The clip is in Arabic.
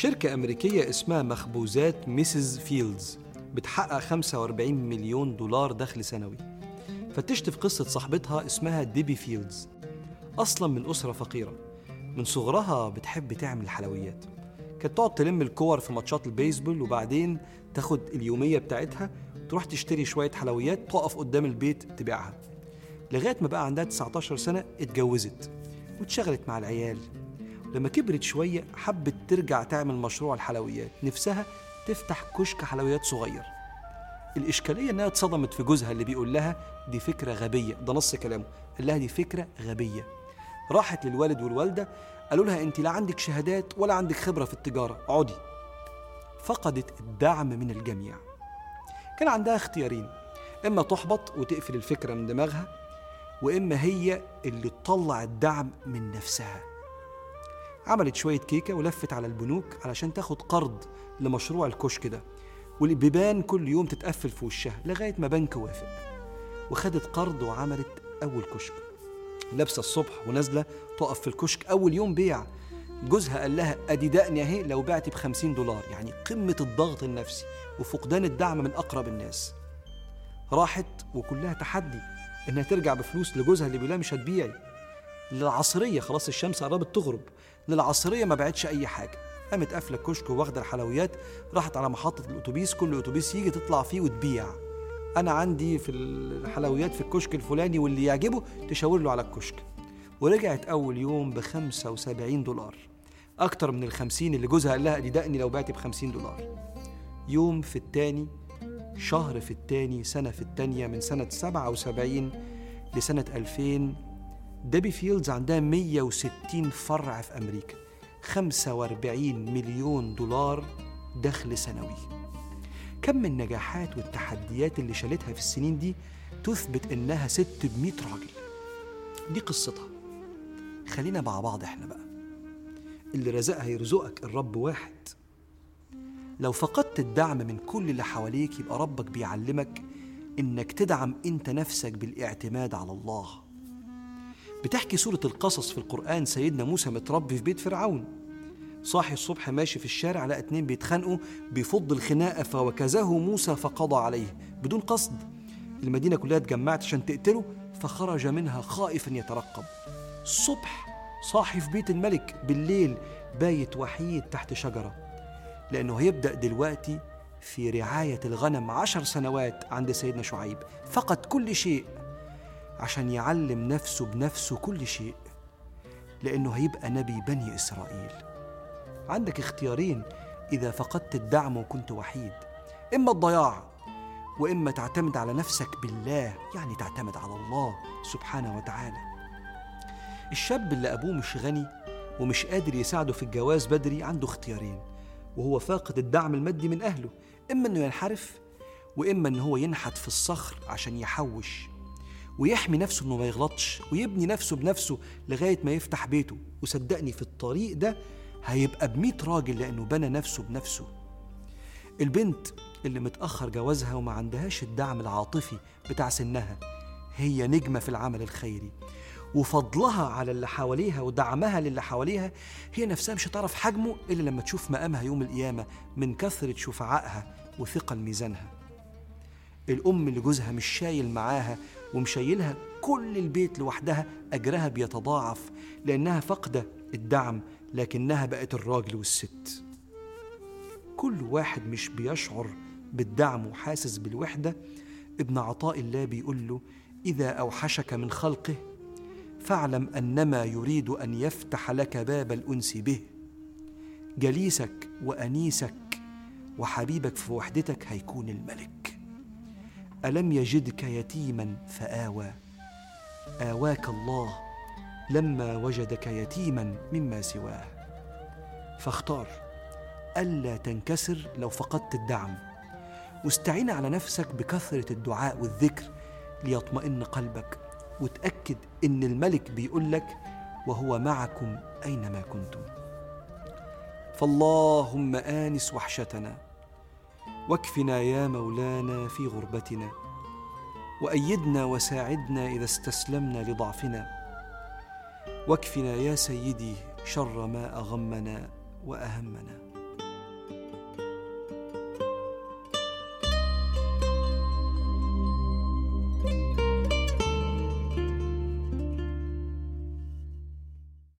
شركة أمريكية اسمها مخبوزات Mrs. فيلدز بتحقق 45 مليون دولار دخل سنوي. فتشت في قصة صاحبتها اسمها ديبي فيلدز. أصلا من أسرة فقيرة. من صغرها بتحب تعمل حلويات. كانت تقعد تلم الكور في ماتشات البيسبول وبعدين تاخد اليومية بتاعتها تروح تشتري شوية حلويات تقف قدام البيت تبيعها. لغاية ما بقى عندها 19 سنة اتجوزت واتشغلت مع العيال. لما كبرت شوية حبت ترجع تعمل مشروع الحلويات. نفسها تفتح كشك حلويات صغير. الإشكالية إنها اتصدمت في جوزها اللي بيقول لها دي فكرة غبية. ده نص كلامه. قال لها دي فكرة غبية. راحت للوالد والوالدة قالوا لها أنت لا عندك شهادات ولا عندك خبرة في التجارة. اقعدي. فقدت الدعم من الجميع. كان عندها اختيارين. إما تحبط وتقفل الفكرة من دماغها وإما هي اللي تطلع الدعم من نفسها. عملت شوية كيكة ولفت على البنوك علشان تاخد قرض لمشروع الكشك ده. والبيبان كل يوم تتقفل في وشها لغاية ما بنك وافق. وخدت قرض وعملت أول كشك. لابسة الصبح ونازلة تقف في الكشك أول يوم بيع. جوزها قال لها أدي دقني أهي لو بعتي بخمسين دولار يعني قمة الضغط النفسي وفقدان الدعم من أقرب الناس. راحت وكلها تحدي إنها ترجع بفلوس لجوزها اللي بيقول مش هتبيعي. للعصرية خلاص الشمس قربت تغرب. للعصرية ما بعتش أي حاجة. قامت قافلة الكشك وواخدة الحلويات راحت على محطة الأتوبيس كل أتوبيس يجي تطلع فيه وتبيع. أنا عندي في الحلويات في الكشك الفلاني واللي يعجبه تشاور له على الكشك. ورجعت أول يوم ب 75 دولار. أكتر من الخمسين اللي جوزها قال لها دقني لو بعتي ب 50 دولار. يوم في التاني شهر في التاني سنة في التانية من سنة 77 لسنة 2000 ديبي فيلدز عندها 160 فرع في أمريكا 45 مليون دولار دخل سنوي. كم من النجاحات والتحديات اللي شالتها في السنين دي تثبت إنها ست بمية راجل. دي قصتها. خلينا مع بعض إحنا بقى. اللي رزقها يرزقك الرب واحد. لو فقدت الدعم من كل اللي حواليك يبقى ربك بيعلمك إنك تدعم أنت نفسك بالاعتماد على الله. بتحكي سورة القصص في القرآن سيدنا موسى متربي في بيت فرعون. صاحي الصبح ماشي في الشارع لقى اتنين بيتخانقوا بيفض الخناقة فوكزه موسى فقضى عليه بدون قصد. المدينة كلها اتجمعت عشان تقتله فخرج منها خائفا يترقب. الصبح صاحي في بيت الملك بالليل بايت وحيد تحت شجرة لأنه هيبدأ دلوقتي في رعاية الغنم عشر سنوات عند سيدنا شعيب. فقد كل شيء عشان يعلم نفسه بنفسه كل شيء لأنه هيبقى نبي بني إسرائيل. عندك اختيارين إذا فقدت الدعم وكنت وحيد إما الضياع وإما تعتمد على نفسك بالله يعني تعتمد على الله سبحانه وتعالى. الشاب اللي أبوه مش غني ومش قادر يساعده في الجواز بدري عنده اختيارين وهو فاقد الدعم المادي من أهله إما إنه ينحرف وإما إن هو ينحت في الصخر عشان يحوش. ويحمي نفسه إنه ما يغلطش ويبني نفسه بنفسه لغاية ما يفتح بيته. وصدقني في الطريق ده هيبقى بميت راجل لأنه بنى نفسه بنفسه. البنت اللي متأخر جوازها وما عندهاش الدعم العاطفي بتاع سنها هي نجمة في العمل الخيري. وفضلها على اللي حواليها ودعمها للي حواليها هي نفسها مش هتعرف حجمه إلا لما تشوف مقامها يوم القيامة من كثرة شفعائها وثقل ميزانها. الأم اللي جوزها مش شايل معاها ومشيلها كل البيت لوحدها أجرها بيتضاعف لأنها فاقدة الدعم لكنها بقت الراجل والست. كل واحد مش بيشعر بالدعم وحاسس بالوحدة. ابن عطاء الله بيقول له إذا أوحشك من خلقه فاعلم أنما يريد أن يفتح لك باب الأنس به. جليسك وأنيسك وحبيبك في وحدتك هيكون الملك. ألم يجدك يتيما فآوى. آواك الله لما وجدك يتيما مما سواه. فاختار ألا تنكسر لو فقدت الدعم. واستعين على نفسك بكثرة الدعاء والذكر ليطمئن قلبك. وتأكد إن الملك بيقول لك وهو معكم أينما كنتم. فاللهم آنس وحشتنا. واكفنا يا مولانا في غربتنا وأيدنا وساعدنا إذا استسلمنا لضعفنا. واكفنا يا سيدي شر ما أغمنا وأهمنا.